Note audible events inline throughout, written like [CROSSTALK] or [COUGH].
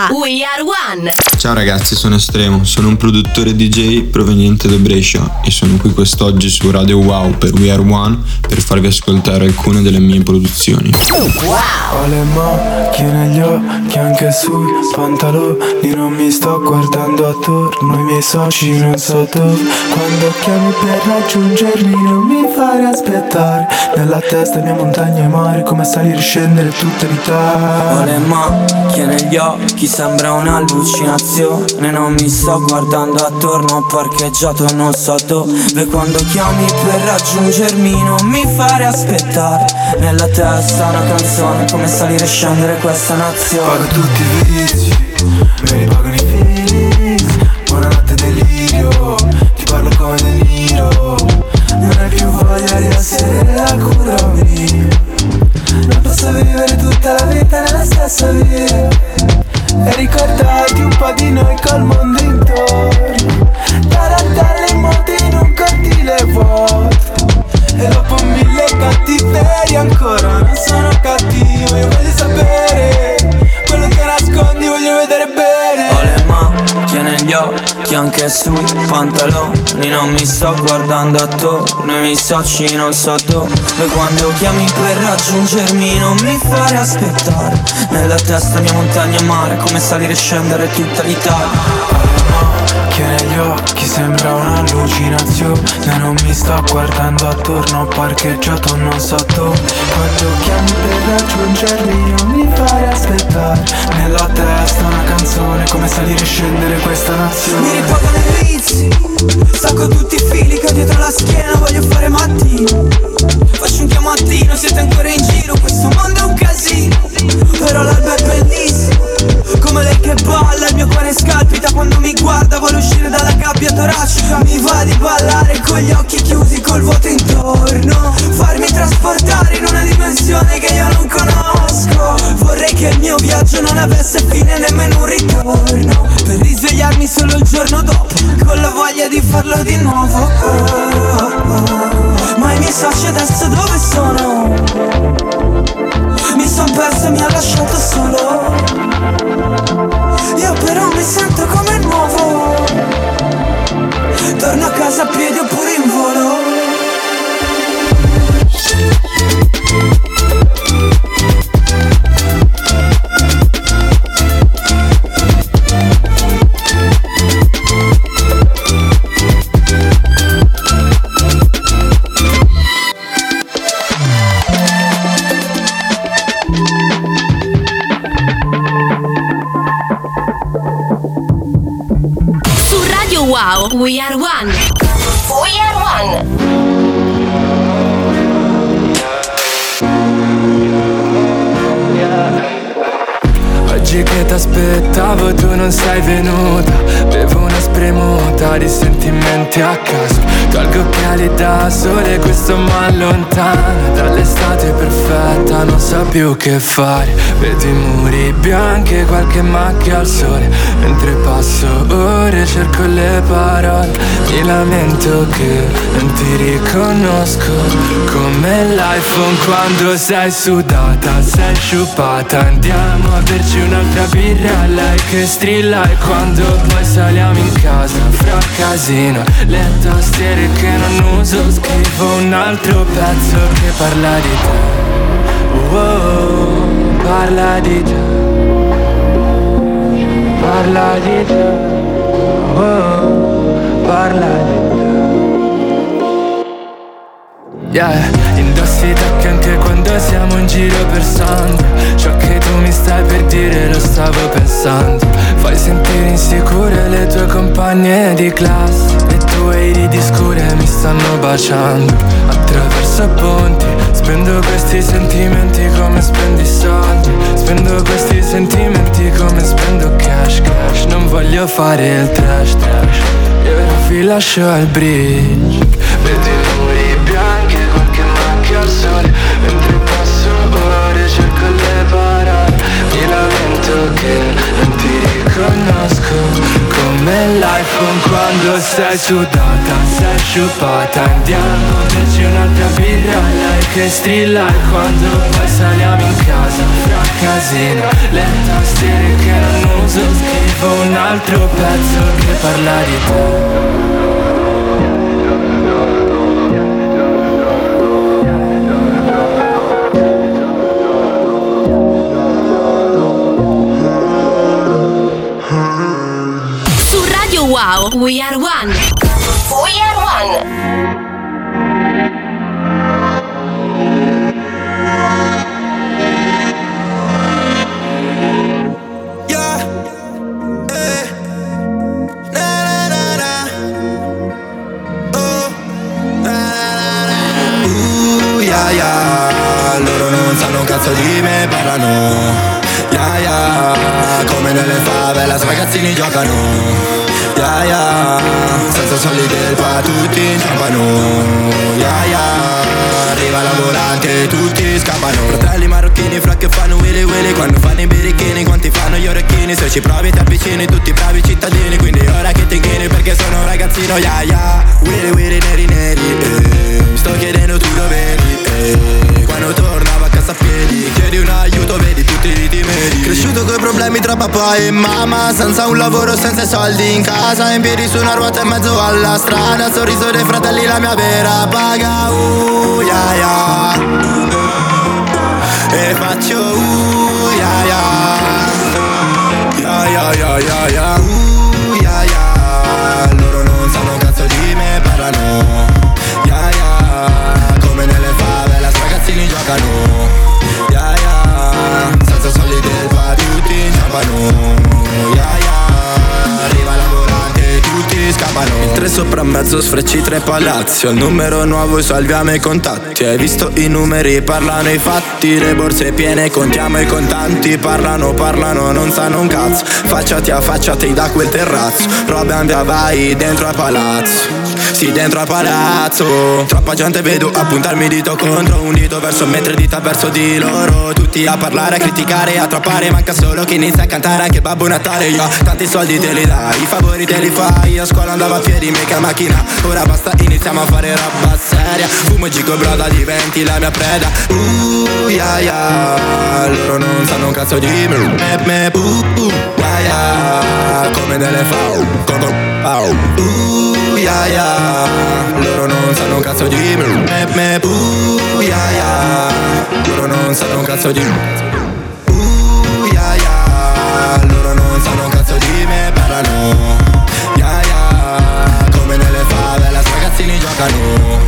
a We Are One. Ciao ragazzi, sono Estremo, sono un produttore DJ proveniente da Brescia e sono qui quest'oggi su Radio Wow per We Are One per farvi ascoltare alcune delle mie produzioni. Ho le macchie negli occhi anche sui pantaloni Non mi sto guardando attorno, i miei soci non so dove Quando chiami per raggiungermi non mi fare aspettare Nella testa mia montagna e mare come salire e scendere tutta l'Italia Ho le macchie negli occhi, sembra un'allucinazione Non mi sto guardando attorno, ho parcheggiato non so dove. Quando chiami per raggiungermi non mi fare aspettare. Nella testa una canzone come salire e scendere questa nazione. Pago tutti i vizi, me li pagano i Felix Buonanotte delirio, ti parlo come De Niro. Non hai più voglia di essere la cura mia. Non posso vivere tutta la vita nella stessa via E ricordati un po' di noi col mondo intorno. Tarantelle in moto in un cortile vuoto. E dopo mille cattiverie ancora non sono cattivo Io voglio sapere quello che nascondi, voglio vedere bene Ho le macchie negli occhi anche sui pantaloni. Non mi sto guardando attorno, i miei soci non so dove Quando chiami per raggiungermi non mi fare aspettare. Nella testa mia montagna e mare come salire e scendere tutta l'Italia Che negli occhi sembra un'allucinazione. Non mi sto guardando attorno, parcheggiato non so dove. Quando chiami per raggiungermi non mi fare aspettare. Nella testa una canzone, come salire e scendere questa Mi nazione ripagano i vizi Stacco tutti i fili che ho dietro la schiena Voglio fare mattino. Faccio un chiamattino Siete ancora in giro Questo mondo è un casino. Però l'alba è bellissima Come lei che balla Il mio cuore scalpita quando mi guarda Vuole uscire dalla gabbia toracica Mi va di ballare con gli occhi chiusi Col vuoto intorno Farmi trasportare in una dimensione che io non conosco Vorrei che il mio viaggio non avesse fine nemmeno un ritorno Per risvegliarmi solo il giorno dopo Con la voglia di farlo di nuovo Oh, oh, oh. Ma i miei soci adesso dove sono? Mi son perso e mi ha lasciato solo. Io però mi sento come nuovo. Torno a casa a piedi oppure in volo Wow, We Are One. We Are One. Oggi che t'aspettavo tu non sei venuta Bevo una spremuta di sentimenti a caso. Tolgo occhiali da sole questo m'allontana Dall'estate perfetta non so più che fare. Vedo i muri bianchi e qualche macchia al sole. Mentre passo ore cerco le parole. Mi lamento che non ti riconosco Come l'iPhone quando sei sudata Sei sciupata. Andiamo a berci un'altra birra Lei che strilla e quando poi saliamo in casa Fra casino. Le tastiere che non uso Scrivo un altro pezzo che parla di te. Oh, parla di te. Parla di te. Oh, parla di te Yeah, indossi tacchi anche quando siamo in giro per Sandro Ciò che tu mi stai per dire lo stavo pensando. Fai sentire insicure le tue compagne di classe. E tu e i ridi scure mi stanno baciando. Attraverso ponti Spendo questi sentimenti come spendi soldi. Spendo questi sentimenti come spendo cash cash. Non voglio fare il trash trash. Io vi lascio al bridge ti riconosco Come l'iPhone quando sei sudata Sei sciupata. Andiamo a berci un'altra birra Lei che strilla e quando poi saliamo in casa Fra casino Le tastiere che non noioso Scrivo un altro pezzo che parla di te Wow, we are one. We are one. Loro non sanno cazzo di me, parlano. Yeah, yeah. Come nelle favelas ragazzini giocano. Yeah, yeah. Senza soldi del qua tutti inciampano yeah, yeah. Arriva la volante tutti scappano. Fratelli marocchini fra che fanno willy willy Quando fanno i birichini quanti fanno gli orecchini? Se ci provi ti avvicini tutti bravi cittadini. Quindi ora che ti inchini perché sono un ragazzino yeah yeah. Willy willy neri neri eh. Sto chiedendo tu dove eri eh. Quando tornavo aiuto vedi tutti i timidi Cresciuto coi problemi tra papà e mamma Senza un lavoro, senza soldi in casa In piedi su una ruota in mezzo alla strada Sorriso dei fratelli la mia vera paga uh, yeah, yeah. E faccio uh, yeah, yeah. Yeah, yeah, yeah, yeah, yeah. Sopra mezzo sfrecci tre palazzi. Ho il numero nuovo salviamo i contatti. Hai visto i numeri, parlano i fatti. Le borse piene, contiamo i contanti. Parlano, parlano, non sanno un cazzo. Facciati a facciati da quel terrazzo. Roba via vai dentro al palazzo sì, dentro al palazzo. Troppa gente vedo a puntarmi dito contro Un dito verso me, tre dita verso di loro. Tutti a parlare, a criticare, a trappare Manca solo chi inizia a cantare anche Babbo Natale. Io tanti soldi te li dai, i favori te li fai. A scuola andavo a piedi, mica macchina. Ora basta, iniziamo a fare roba seria. Fumo e gigo broda, diventi la mia preda. Uh, yeah, yeah Loro non sanno un cazzo di me. Me, me, uh, uh, yeah, yeah Come delle fau, come, fau Uh, yeah, yeah loro non sanno un cazzo di me Me, me, uh, yeah, yeah Loro non sanno un cazzo di me Uh, yeah, yeah Loro non sanno un cazzo di me, parlano Yeah, yeah Come nelle favelas ragazzini giocano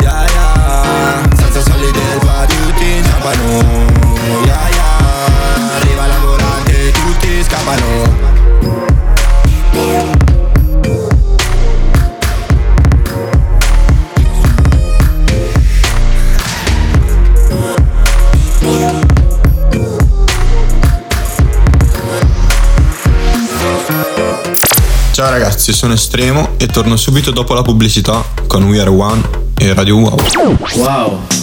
Yeah, yeah Senza soldi del pa' tutti inciampano Ragazzi, sono Estremo e torno subito dopo la pubblicità con We Are One e Radio Wow. Wow.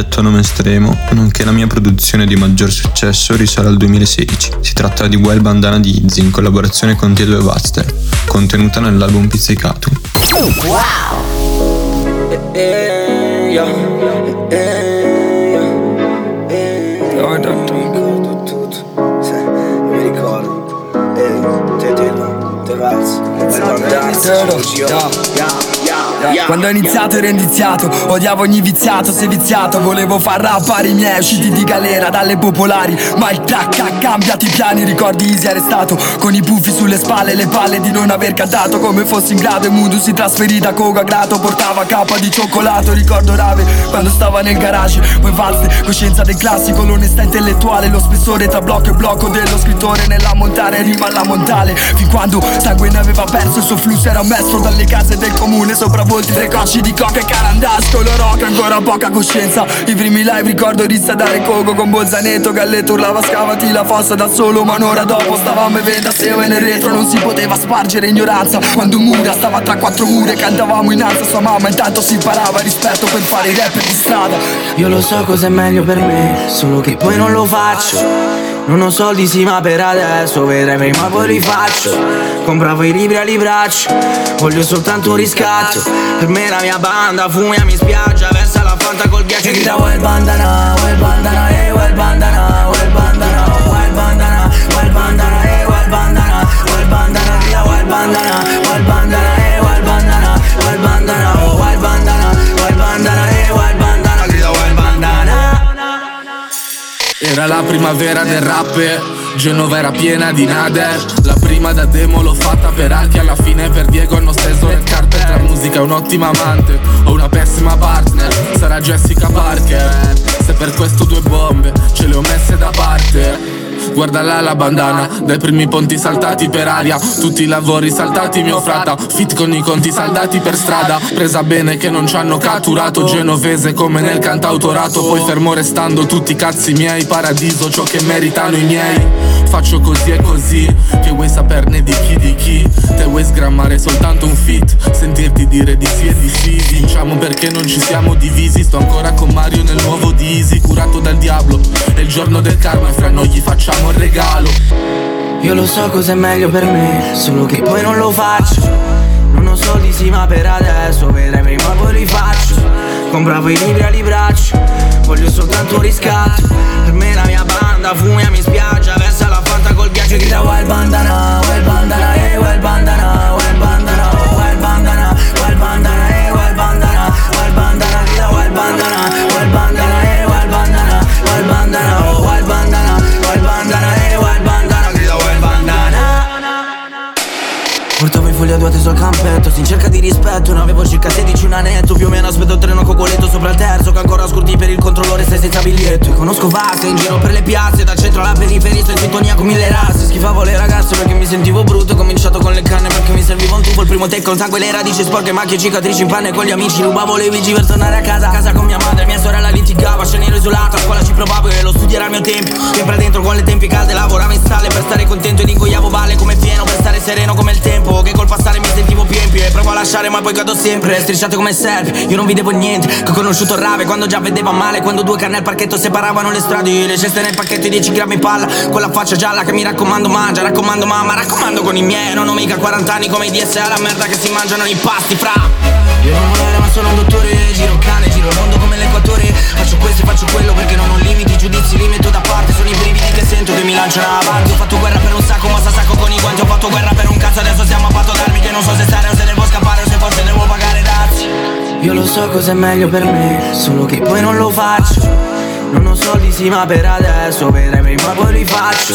Progetto a nome estremo, nonché la mia produzione di maggior successo, risale al 2016. Si tratta di Well Bandana di Izzy in collaborazione con Tiedo e Buster, contenuta nell'album Pizzicato. Wow! Eh, eh, yeah. Quando ho iniziato ero indiziato, odiavo ogni viziato, sei viziato Volevo far rappare i miei usciti di galera dalle popolari. Ma il cambiato i piani, ricordi Easy arrestato Con i puffi sulle spalle, le palle di non aver cantato Come fossi in grado e Mundo si trasferì da Coca grato Portava cappa di cioccolato, ricordo rave Quando stava nel garage, poi valse Coscienza del classico, l'onestà intellettuale Lo spessore tra blocco e blocco dello scrittore Nella montare rima alla montale Fin quando sangue ne aveva perso il suo flusso Era messo dalle case del comune Sopravolti tre cocci di coca e carandasco Lo rock ancora poca coscienza. I primi live ricordo rissa dare coco Con Bolzanetto Galletto urlava scavati la fossa da solo Ma un'ora dopo stavamo bevendo assieme nel retro Non si poteva spargere ignoranza. Quando Mura stava tra quattro mura E cantavamo in alza sua mamma Intanto si imparava rispetto per fare i rapper di strada. Io lo so cos'è meglio per me Solo che poi non lo faccio non ho soldi sì ma per adesso Vedrai prima poi li faccio Compravo i libri agli braccio Voglio soltanto un riscatto Per me la mia banda Fumiamo in spiaggia Versa la fanta col ghiaccio E grida well bandana Well bandana Eh well bandana Well bandana bandana Well bandana Eh well bandana Well bandana well bandana Well bandana Era la primavera del rap Genova era piena di nader. La prima da demo l'ho fatta per Archi Alla fine per Diego hanno steso le carte. Tra musica è un'ottima amante O una pessima partner Sarà Jessica Parker. Se per questo due bombe Ce le ho messe da parte Guarda là la bandana, dai primi ponti saltati per aria. Tutti i lavori saltati mio frata. Fit con i conti saldati per strada. Presa bene che non ci hanno catturato. Genovese come nel cantautorato. Poi fermo restando tutti i cazzi miei. Paradiso ciò che meritano i miei. Faccio così e così Che vuoi saperne di chi di chi? Te vuoi sgrammare soltanto un fit? Sentirti dire di sì e di sì. Vinciamo perché non ci siamo divisi. Sto ancora con Mario nel nuovo di Easy Curato dal diavolo. È il giorno del karma e fra noi gli facciamo un regalo. Io lo so cos'è meglio per me Solo che poi non lo faccio. Non ho soldi sì ma per adesso Vedrai prima poi li faccio. Compravo i libri agli braccio Voglio soltanto un riscatto. Per me la mia banda Fumiamo in spiaggia Versa la fanta col ghiaccio grida wild bandana Wild bandana Eh wild bandana Wild bandana Foglia teso al campetto In cerca di rispetto Ne avevo circa 16 un anetto Più o meno aspetto il treno cogoletto Sopra il terzo Che ancora scruti per il controllore Stai senza biglietto. E conosco vaste In giro per le piazze Dal centro alla periferia Sto in sintonia con mille razze. Schifavo le ragazze Perché mi sentivo primo take con sangue Le radici sporche Macchie cicatrici in panne Con gli amici Rubavo le vigi per tornare a casa. A casa con mia madre Mia sorella litigava Scena isolato A scuola ci provavo E lo studio era il mio tempo Sempre dentro con le tempi calde Lavoravo in sale Per stare contento Ed ingoiavo balle come pieno Per stare sereno come il tempo Che col passare mi sentivo più empio E provo a lasciare ma poi cado sempre Strisciato come serve Io non vedevo niente Che ho conosciuto rave Quando già vedeva male Quando due canne al parchetto separavano le strade Le ceste nel pacchetto e 10 grammi palla Con la faccia gialla che mi raccomando mangia Raccomando mamma Raccomando con i miei Non ho mica 40 anni come i DSA La merda che si mangiano i pasti fra. Io non muore ma sono un dottore Giro cane, giro il come l'equatore. Faccio questo e faccio quello perché non ho limiti Giudizi li metto da parte Sono i brividi che sento che mi lanciano avanti. Ho fatto guerra per un sacco ma sta sacco con i guanti. Ho fatto guerra per un cazzo adesso siamo a patto d'armi Che non so se stare o se devo scappare o se forse devo pagare dazi. Io lo so cos'è meglio per me Solo che poi non lo faccio. Non ho soldi sì ma per adesso Vedrai prima poi li faccio.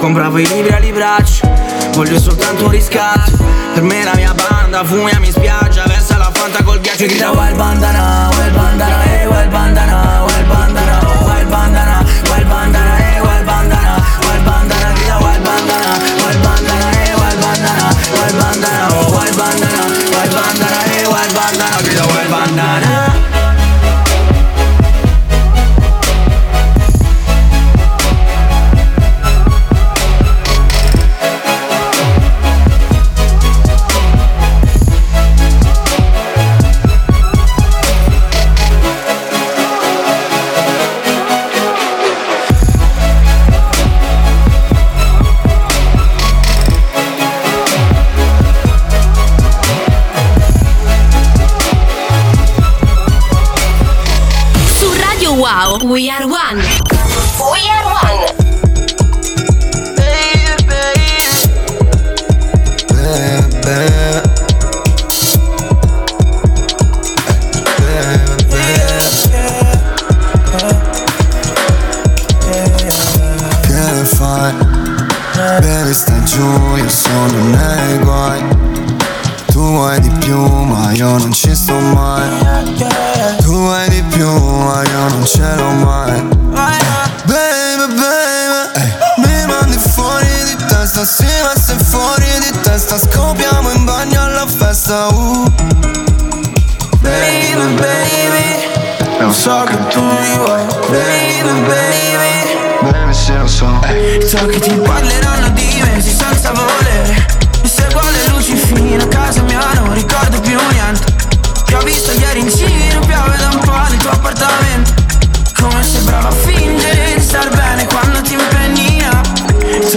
Compravo i libri agli braccio Voglio soltanto un riscatto Per me la mia banda Fumiamo in spiaggia Versa la fanta col ghiaccio E grida wild bandana Wild bandana Eh wild bandana Wild bandana Oh wild bandana Wild bandana Eh wild bandana Wild bandana Grida wild bandana Wild bandana Eh wild bandana Wild bandana Oh wild bandana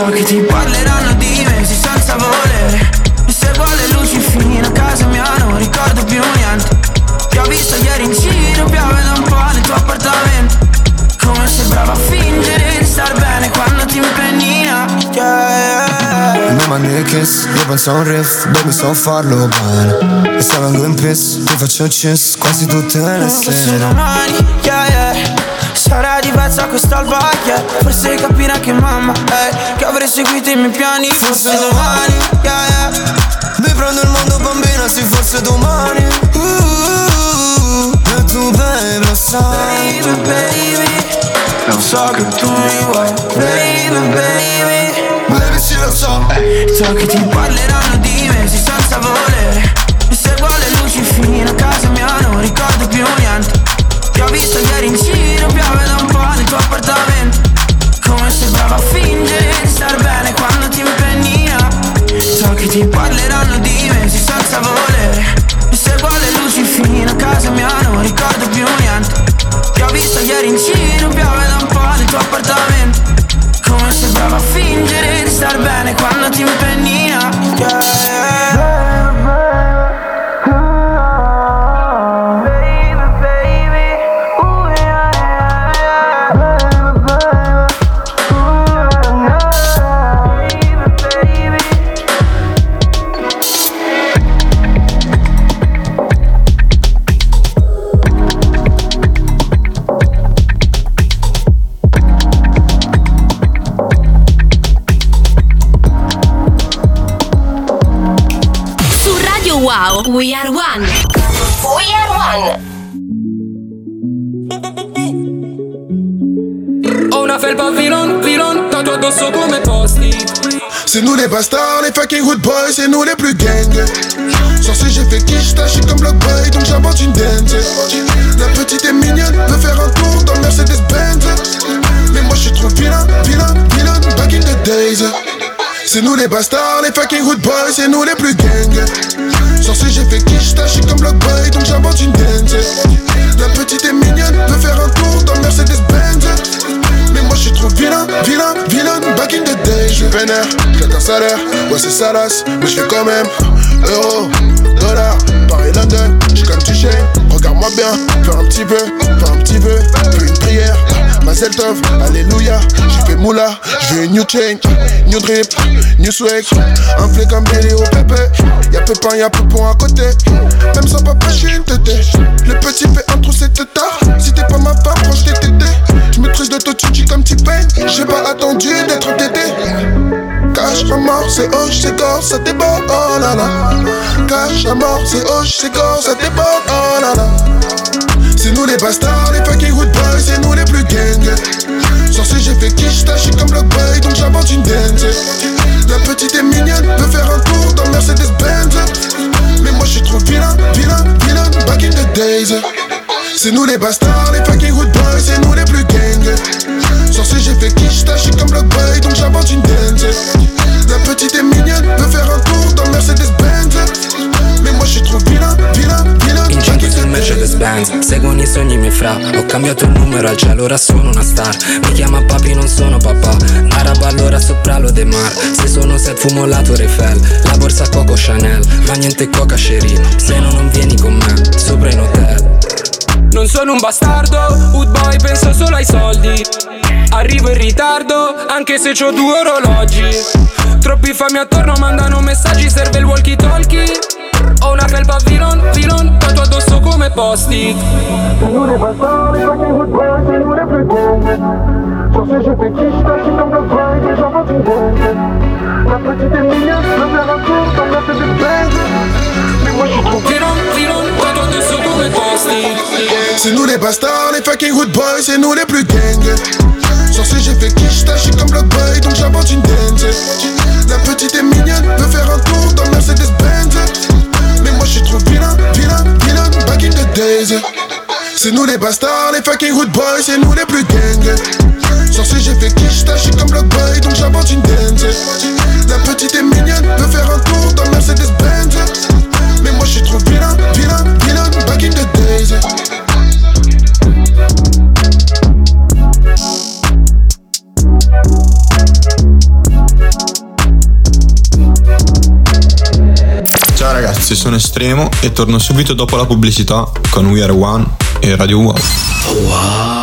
So che ti parleranno di me sì, senza volere E seguo le luci fino a casa mia Non ricordo più niente. Ti ho visto ieri in giro Piove da un po' nel tuo appartamento. Come sei brava a fingere di star bene quando ti impegni no. yeah, yeah. Mandi il kiss, io penso a un riff Baby so farlo bene E se vengo in piss, ti faccio kiss Quasi tutte le sere. domani, yeah yeah. Sarà diversa quest'alba, yeah Forse capirà che mamma, eh Che avrei seguito i miei piani Forse domani, yeah yeah. Mi prendo il mondo bambina, sì forse domani. Uh, E tu baby lo sai. Baby, baby. Non so che tu mi vuoi. Baby, baby. Baby sì lo so. So che ti parleranno di me sì, senza volere E seguo le luci fino a casa mia Non ricordo più niente. Ti ho visto ieri in giro Piove da un po' nel tuo appartamento Brava a fingere di star bene quando ti impegni no. So che ti parleranno di me sì, senza volere E seguo le luci fino a casa mia Non ricordo più niente Ti ho visto ieri in giro Piove da un po' nel tuo appartamento come sei brava a fingere di star bene quando ti impegni no. yeah, yeah. C'est nous les bastards, les fucking hood boys, c'est nous les plus gangs. Sur ce j'ai fait quiche, suis comme Block Boy, donc j'invente une dance. La petite est mignonne, veut faire un tour dans le Mercedes Benz. Mais moi je suis trop vilain, vilain, vilain, back in the days. C'est nous les bastards, les fucking hood boys, c'est nous les plus gangs. Sur ce j'ai fait quiche, suis comme Block Boy, donc j'invente une dance. La petite est mignonne, veut faire un tour dans le Mercedes Benz. Mais moi je suis trop vilain, vilain, vilain, back in the day. Je vénère, claque un salaire, ouais c'est salace, mais je fais quand même. Euro, dollar, Paris, London, je comme tu regarde-moi bien, faire un petit peu, faire un petit peu, fais une prière, ma Tov, alléluia, j'ai fait moula, je une new chain, new drip, new swag, un flé comme Billy au pépé, y'a peu pain, y'a peu pont à côté, même sans papa, je une tété, le petit fait un trou, c'est tard, si t'es pas ma femme, franche tes tétés, maîtrise de Totuchi comme T-Pain, j'ai pas attendu d'être tété. Cache à mort, c'est hoche, c'est corps, ça déborde, oh là là. Cache à mort, c'est hoche, c'est corps, ça déborde, oh là là. C'est nous les bastards, les fucking hood boys, c'est nous les plus gangs. Sur ce j'ai fait quiche, suis comme Block Boy, donc j'invente une dance. La petite est mignonne, veut faire un tour dans le Mercedes Benz. Mais moi je suis trop vilain, vilain, vilain, back in the days. C'est nous les bastards, les fucking hood boys, c'est nous les plus gangs. Sur ce j'ai fait quiche, suis comme Block Boy, donc j'invente une dance. La petite est mignonne, veut faire un tour dans le Mercedes Benz. Mais moi je suis trop vilain, vilain, vilain, in sul the Mercedes days. Benz Seguono i sogni miei fra Ho cambiato il numero al cielo Ora sono una star Mi chiama papi non sono papà Araba allora sopra lo De Mar Se sono set fumo la Torre Eiffel La borsa Coco Chanel Ma niente coca Cherie Se no non vieni con me Sopra in hotel Non sono un bastardo, Wood boy penso solo ai soldi. Arrivo in ritardo, anche se ho due orologi. Troppi fami attorno mandano messaggi, serve il walkie talkie. Ho una felpa vilon, vilon, tanto addosso come posti wood boys, c'est nous les plus dingues Sur ces jeux péquistes, agis comme le boy, vont une dingue La petite est mignonne, me faire un tour dans Mercedes Benz Mais moi je trouve Vilon, C'est nous les bastards, les fucking hood boys, c'est nous les plus gangs. Sur ces j'ai fait quiche, je suis comme le boy, donc j'invente une dance. La petite est mignonne, veut faire un tour dans Mercedes Benz. Mais moi je suis trop vilain, vilain, vilain, back in the days. C'est nous les bastards, les fucking hood boys, c'est nous les plus gangs. Sur ces j'ai fait quiche, je suis comme le boy, donc j'invente une dance. La petite est mignonne, veut faire un tour dans Mercedes sono Estremo e torno subito dopo la pubblicità con We Are One e Radio Wow. Congratulations,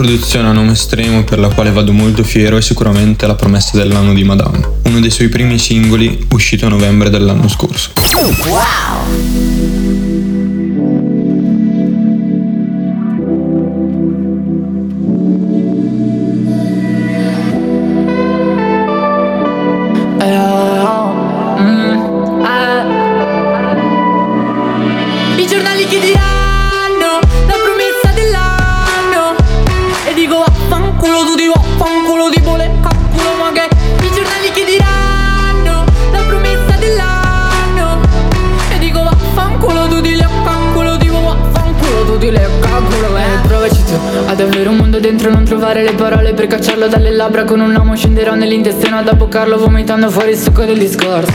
produzione a nome estremo per la quale vado molto fiero è sicuramente La promessa dell'anno di Madame, uno dei suoi primi singoli uscito a novembre dell'anno scorso. I dalle labbra Con un uomo scenderò nell'intestino ad abboccarlo vomitando fuori il succo del discorso.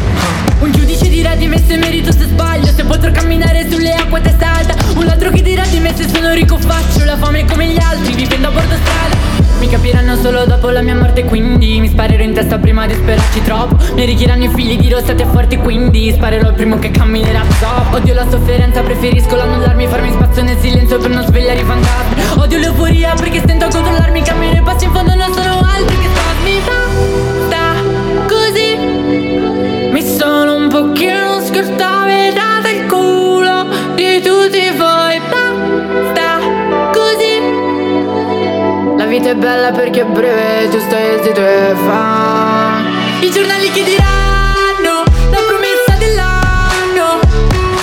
Un giudice dirà di me se merito se sbaglio Se potrò camminare sulle acque testa alta. Un altro che dirà di me se sono ricco faccio la fame come gli altri vivendo a bordo strada Mi capiranno solo dopo la mia morte quindi Mi sparerò in testa prima di sperarci troppo. Mi arricchiranno i figli dirò siete forti quindi Sparerò il primo che camminerà. Top Odio la sofferenza preferisco l'annullarmi Farmi spazio nel silenzio per non svegliare i fantasmi. Odio l'euforia perché stento a controllarmi Cammino e passi in fondo non sono è bella perché è breve Tu stai fa I giornali che diranno La promessa dell'anno.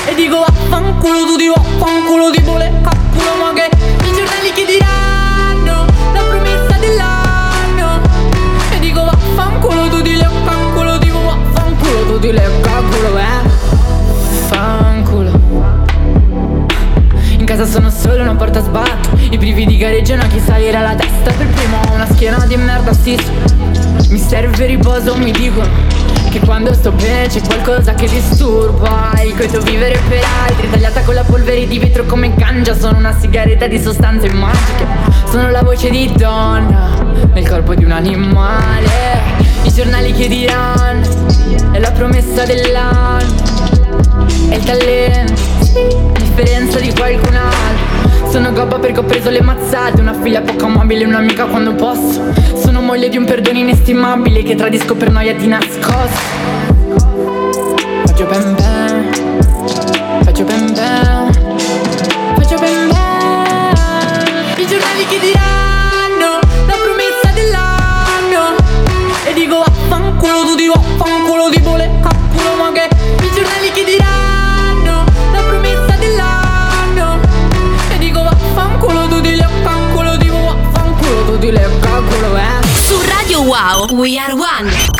E dico vaffanculo tu di vaffanculo di bole Cacculo ma che I giornali che diranno La promessa dell'anno. E dico vaffanculo tu di le cacculo Dico vaffanculo tu di le eh. Fanculo in casa sono solo una porta sbatto I brividi gareggiano a chi salire alla testa Per primo. Ho una schiena di merda sì Mi serve riposo mi dicono Che quando sto bene c'è qualcosa che disturba. Il coito vivere per altri Tagliata con la polvere di vetro come ganja. Sono una sigaretta di sostanze magiche. Sono la voce di donna Nel corpo di un animale. I giornali che diranno È la promessa dell'anno. È il talento, a differenza di qualcun altro Sono gobba perché ho preso le mazzate. Una figlia poco amabile, un'amica quando posso. Sono moglie di un perdono inestimabile Che tradisco per noia di nascosto. Faccio ben We Are One.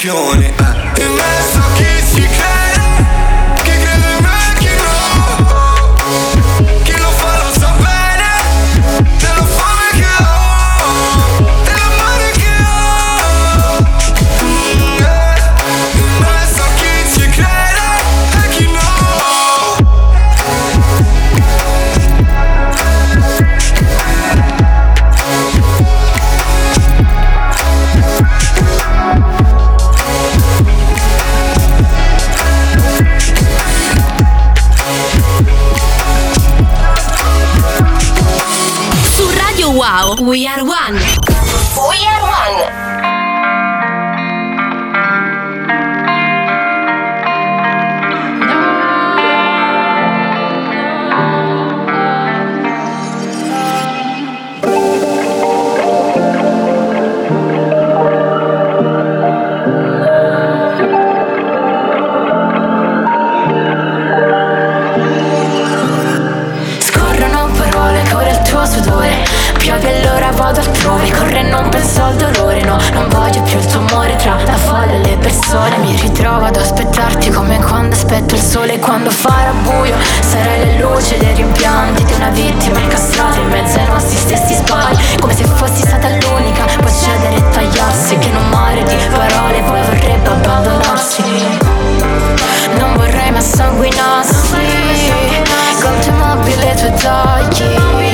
campione non penso al dolore, no. Non voglio più il tuo amore tra la folla e le persone. Mi ritrovo ad aspettarti come quando aspetto il sole Quando farà buio. Sarai la luce dei rimpianti Di una vittima incastrata in mezzo ai nostri stessi sbagli. Come se fossi stata l'unica, puoi cedere e tagliarsi Che in un mare di parole poi vorrebbe abbandonarsi. Non vorrei ma sanguinassi Contemobile i tuoi tagli.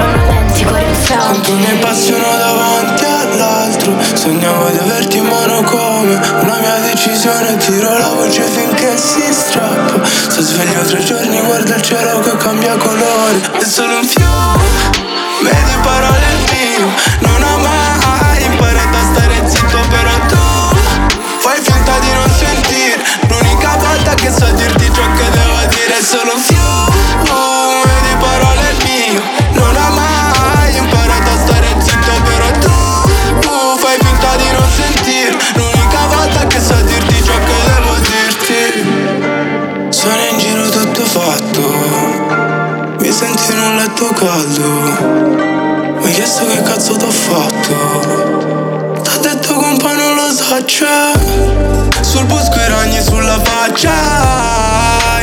erano lenti, cuori infranti Quanto ne passano davanti all'altro. Sognavo di averti in mano come Una mia decisione, tiro la voce finché si strappa. Se sveglio tre giorni, guardo il cielo che cambia colore. È solo un fiume Vedi parole in più. Non ho mai imparato a stare zitto però tu Fai finta di non sentire. L'unica volta che so dirti ciò che devo dire È solo un fiume vedi parole mio letto caldo? Mi hai chiesto che cazzo t'ho fatto? T'ha detto compa non lo c'è. Sul busco i ragni sulla faccia.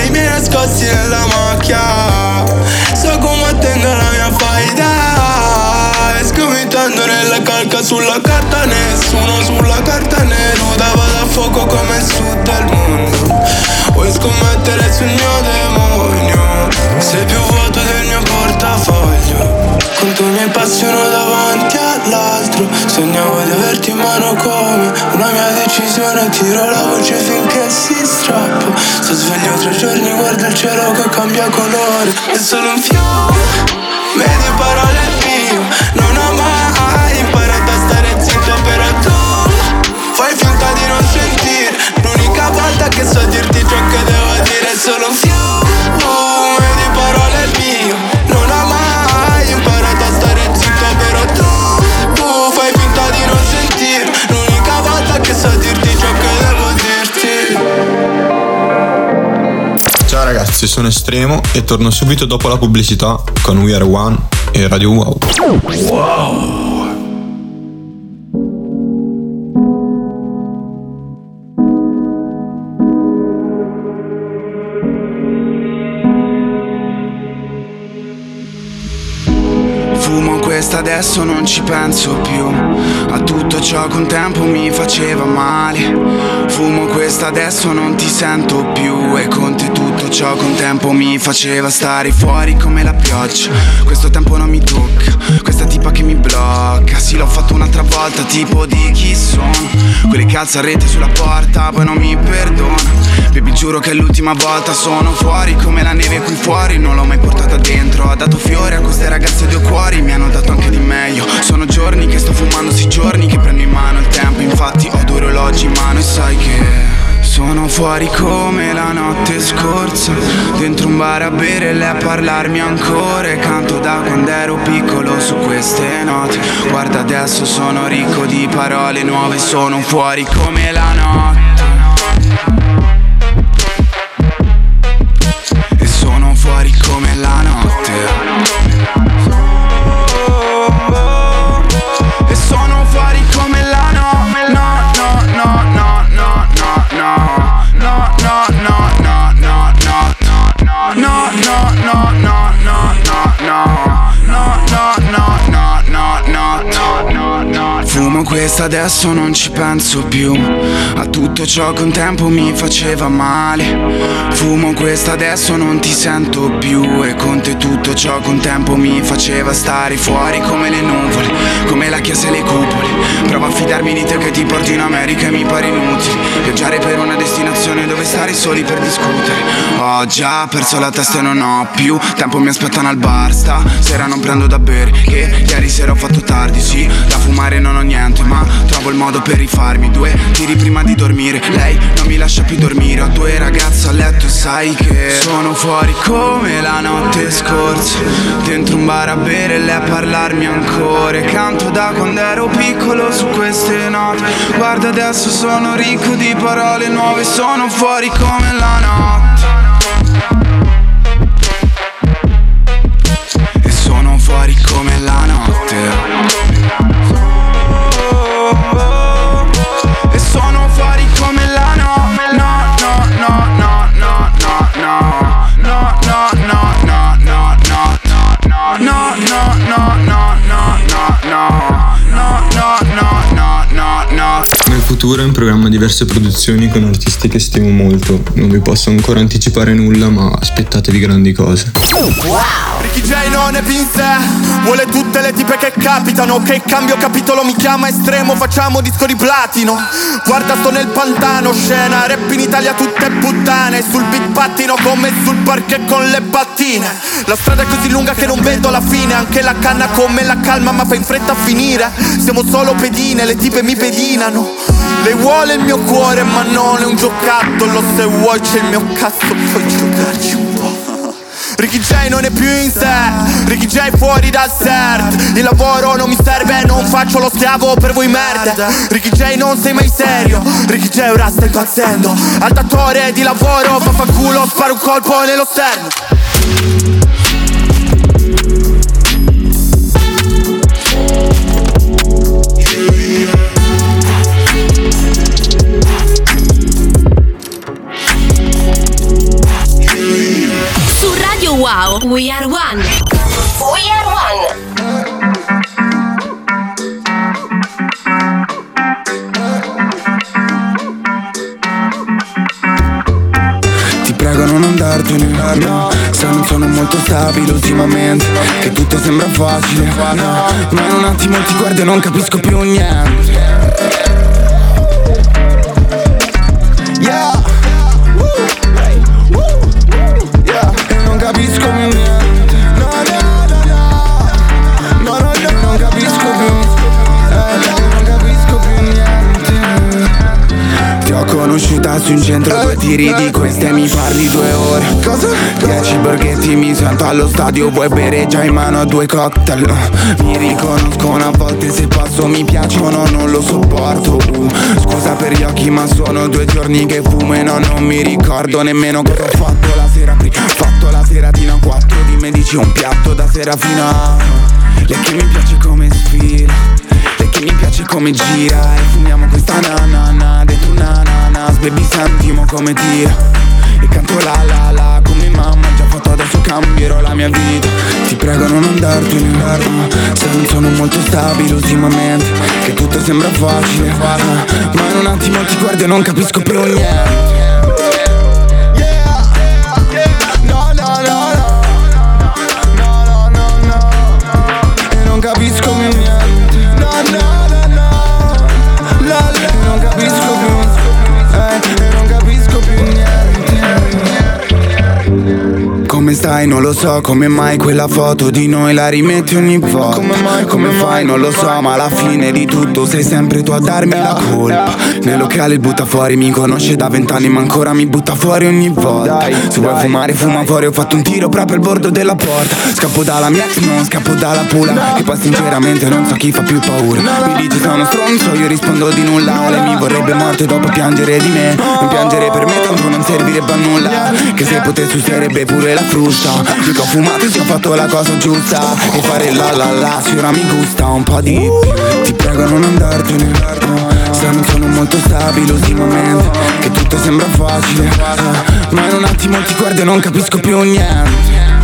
I miei nascosti nella macchia. So combattendo la mia faida. E sgomitando nella calca sulla carta Nessuno sulla carta ne nuda Vado a fuoco come il sud del mondo. Vuoi scommettere sul mio demonio? Sei più Conto i miei passi uno davanti all'altro. Sognavo di averti in mano come una mia decisione Tiro la voce finché si strappa. Sto sveglio tre giorni, guardo il cielo che cambia colore. È solo un fiume Medi parole mie Non ho mai imparato a stare zitto però tu Fai finta di non sentire. L'unica volta che so dirti ciò che devo dire È solo un fiume ragazzi, sono Estremo e torno subito dopo la pubblicità con We Are One e Radio Wow. Fumo questa adesso non ci penso più Tutto ciò con tempo mi faceva male. Fumo questa adesso non ti sento più. E con tutto ciò con tempo mi faceva stare fuori come la pioggia. Questo tempo non mi tocca. Questa tipa che mi blocca. Sì l'ho fatto un'altra volta tipo di chi sono. Quelli che alza rete sulla porta poi non mi perdona Baby giuro che è l'ultima volta sono fuori come la neve qui fuori Non l'ho mai portata dentro. Ho dato fiori a queste ragazze due cuori Mi hanno dato anche di meglio. Sono giorni che sto fumando, sì giorni che prendo in mano il tempo. Infatti ho due orologi in mano e sai che sono fuori come la notte scorsa. Dentro un bar a bere e lei a parlarmi ancora. E canto da quando ero piccolo su queste note. Guarda adesso sono ricco di parole nuove Sono fuori come la notte Fumo questa adesso non ci penso più. A tutto ciò con tempo mi faceva male. Fumo questa adesso non ti sento più. E con te tutto ciò con tempo mi faceva stare fuori come le nuvole Come la chiesa e le cupole. Prova a fidarmi di te che ti porti in America e mi pare inutile. Viaggiare per una destinazione dove stare soli per discutere. Ho già perso la testa e non ho più Tempo mi aspettano al bar. Sta Sera non prendo da bere Che ieri sera ho fatto tardi. Sì, da fumare non ho niente Ma trovo il modo per rifarmi. Due tiri prima di dormire. Lei non mi lascia più dormire. Ho due ragazze a letto e sai che Sono fuori come la notte scorsa. Dentro un bar a bere e lei a parlarmi ancora. Canto da quando ero piccolo su queste note. Guarda adesso sono ricco di parole nuove. Sono fuori come la notte futuro in programma diverse produzioni con artisti che stimo molto. Non vi posso ancora anticipare nulla, ma aspettatevi grandi cose. Ricky J non è pinze. Vuole tutte le tipe che capitano. Che cambio capitolo mi chiama estremo. Facciamo disco di platino. Guarda sto nel pantano. Scena rap in Italia tutte puttane. Sul beat pattino come sul parquet con le battine La strada è così lunga che non vedo la fine. Anche la canna come la calma ma fa in fretta a finire. Siamo solo pedine, le tipe mi pedinano Lei vuole il mio cuore ma non è un giocattolo. Se vuoi c'è il mio cazzo puoi giocarci un po' [LAUGHS] Ricky J non è più in sé. Ricky J fuori dal CERT. Il lavoro non mi serve, non faccio lo schiavo per voi merde. Ricky J non sei mai serio. Ricky J ora sta impazzendo Al datore di lavoro, fa fa culo, spara un colpo nello sterno Wow, We Are One. We Are One. Ti prego non andartene. No, Se non sono molto stabile ultimamente Che tutto sembra facile. No, Ma in un attimo ti guardo e non capisco più niente su un centro due tiri di queste mi parli due ore. Cosa? Dieci borghetti mi sento allo stadio Vuoi bere già in mano due cocktail? Mi riconoscono a volte se passo mi piacciono non lo sopporto. Uh, Scusa per gli occhi ma sono due giorni che fumo e no non mi ricordo nemmeno cosa ho fatto la sera prima Fatto la seratina a quattro di me dici un piatto da sera fino a Lei che mi piace come sfila Lei che mi piace come gira. E fumiamo questa na na na Dentro una ananas Baby sentimo come tira. E canto la la la Come mamma già fatto adesso cambierò la mia vita. Ti prego non andartene no, Se non sono molto stabile ultimamente Che tutto sembra facile. Ma in un attimo ti guardo e non capisco più niente. Capisco più Come stai? Non lo so come mai quella foto di noi la rimetti ogni volta. Come mai? Come fai? Non lo so ma alla fine di tutto sei sempre tu a darmi la colpa. Nel locale il butta fuori mi conosce da vent'anni ma ancora mi butta fuori ogni volta. Se vuoi fumare fuma fuori ho fatto un tiro proprio al bordo della porta. Scappo dalla mia ex non scappo dalla pula. Che poi sinceramente non so chi fa più paura. Mi dici sono stronzo io rispondo di nulla. Lei mi vorrebbe morto e dopo piangere di me. Non piangere per me tanto non servirebbe a nulla. Che se potessi userebbe pure la frusta. Dico ho fumato se ho fatto la cosa giusta. E fare la la la se ora mi gusta un po' di Ti prego non andartene. Se non sono molto stabile ultimamente. Che tutto sembra facile. Ma in un attimo ti guardo e non capisco più niente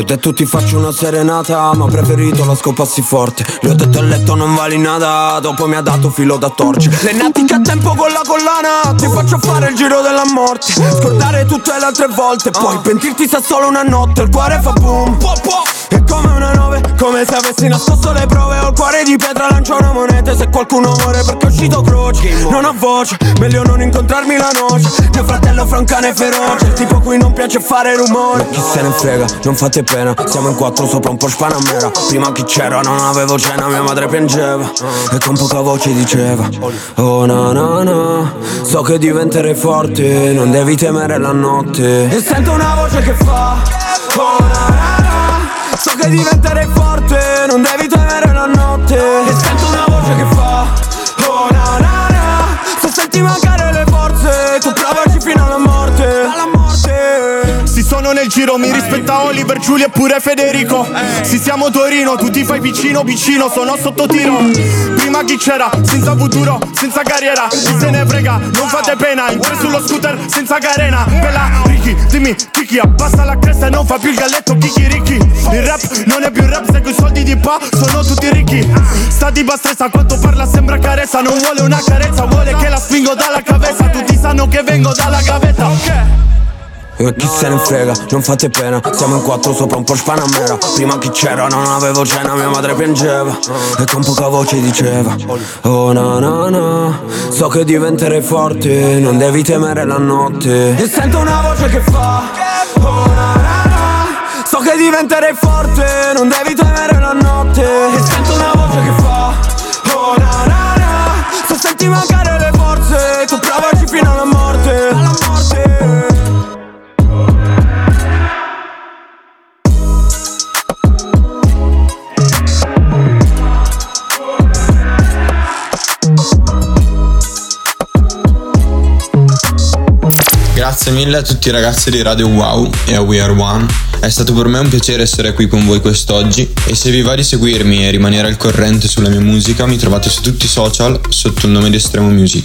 Le ho detto ti faccio una serenata Ma ho preferito la scopassi forte. Le ho detto a letto non vali nada Dopo mi ha dato filo da torcere Le natiche a tempo con la collana Ti faccio fare il giro della morte. Scordare tutte le altre volte Poi pentirti se solo una notte Il cuore fa boom. Po, po. È come una nove Come se avessi nascosto le prove Ho il cuore di pietra lancio una moneta Se qualcuno muore perché è uscito croce Non ho voce Meglio non incontrarmi la noce. Mio fratello fra un cane feroce Il tipo cui non piace fare rumore. Chi se ne frega Non fate pena Siamo in quattro sopra un Porsche Panamera Prima chi c'era non avevo cena Mia madre piangeva. E con poca voce diceva Oh na na na So che diventerai forte Non devi temere la notte. E sento una voce che fa Oh na na na So che diventerai forte Non devi temere la notte. E sento una voce che fa Oh na na na Se senti mancare Giro, mi rispetta Oliver, Giulio e pure Federico. Si siamo Torino, tu ti fai vicino, vicino, sono sotto tiro. Prima chi c'era, senza futuro, senza carriera. Chi se ne frega, non fate pena In tre sullo scooter, senza carena. Bella Ricky, Dimmi, Kiki abbassa la cresta e non fa più il galletto Kiki Ricchi Il rap non è più rap se coi soldi di pa sono tutti ricchi. Sta di bastressa quanto parla sembra carezza Non vuole una carezza, vuole che la spingo dalla cabeza. Tutti sanno che vengo dalla gavetta. Ok E chi se ne frega, non fate pena. Siamo in quattro sopra un Porsche Panamera Prima chi c'era non avevo cena Mia madre piangeva. E con poca voce diceva Oh na na na So che diventerai forte Non devi temere la notte. E sento una voce che fa Oh na na na So che diventerai forte Non devi temere la notte. E sento una voce che fa Oh na na na Se senti mancare le forze Tu provaci fino Grazie mille a tutti i ragazzi di Radio Wow e a We Are One. È stato per me un piacere essere qui con voi quest'oggi e se vi va di seguirmi e rimanere al corrente sulla mia musica mi trovate su tutti i social sotto il nome di Estremo Music.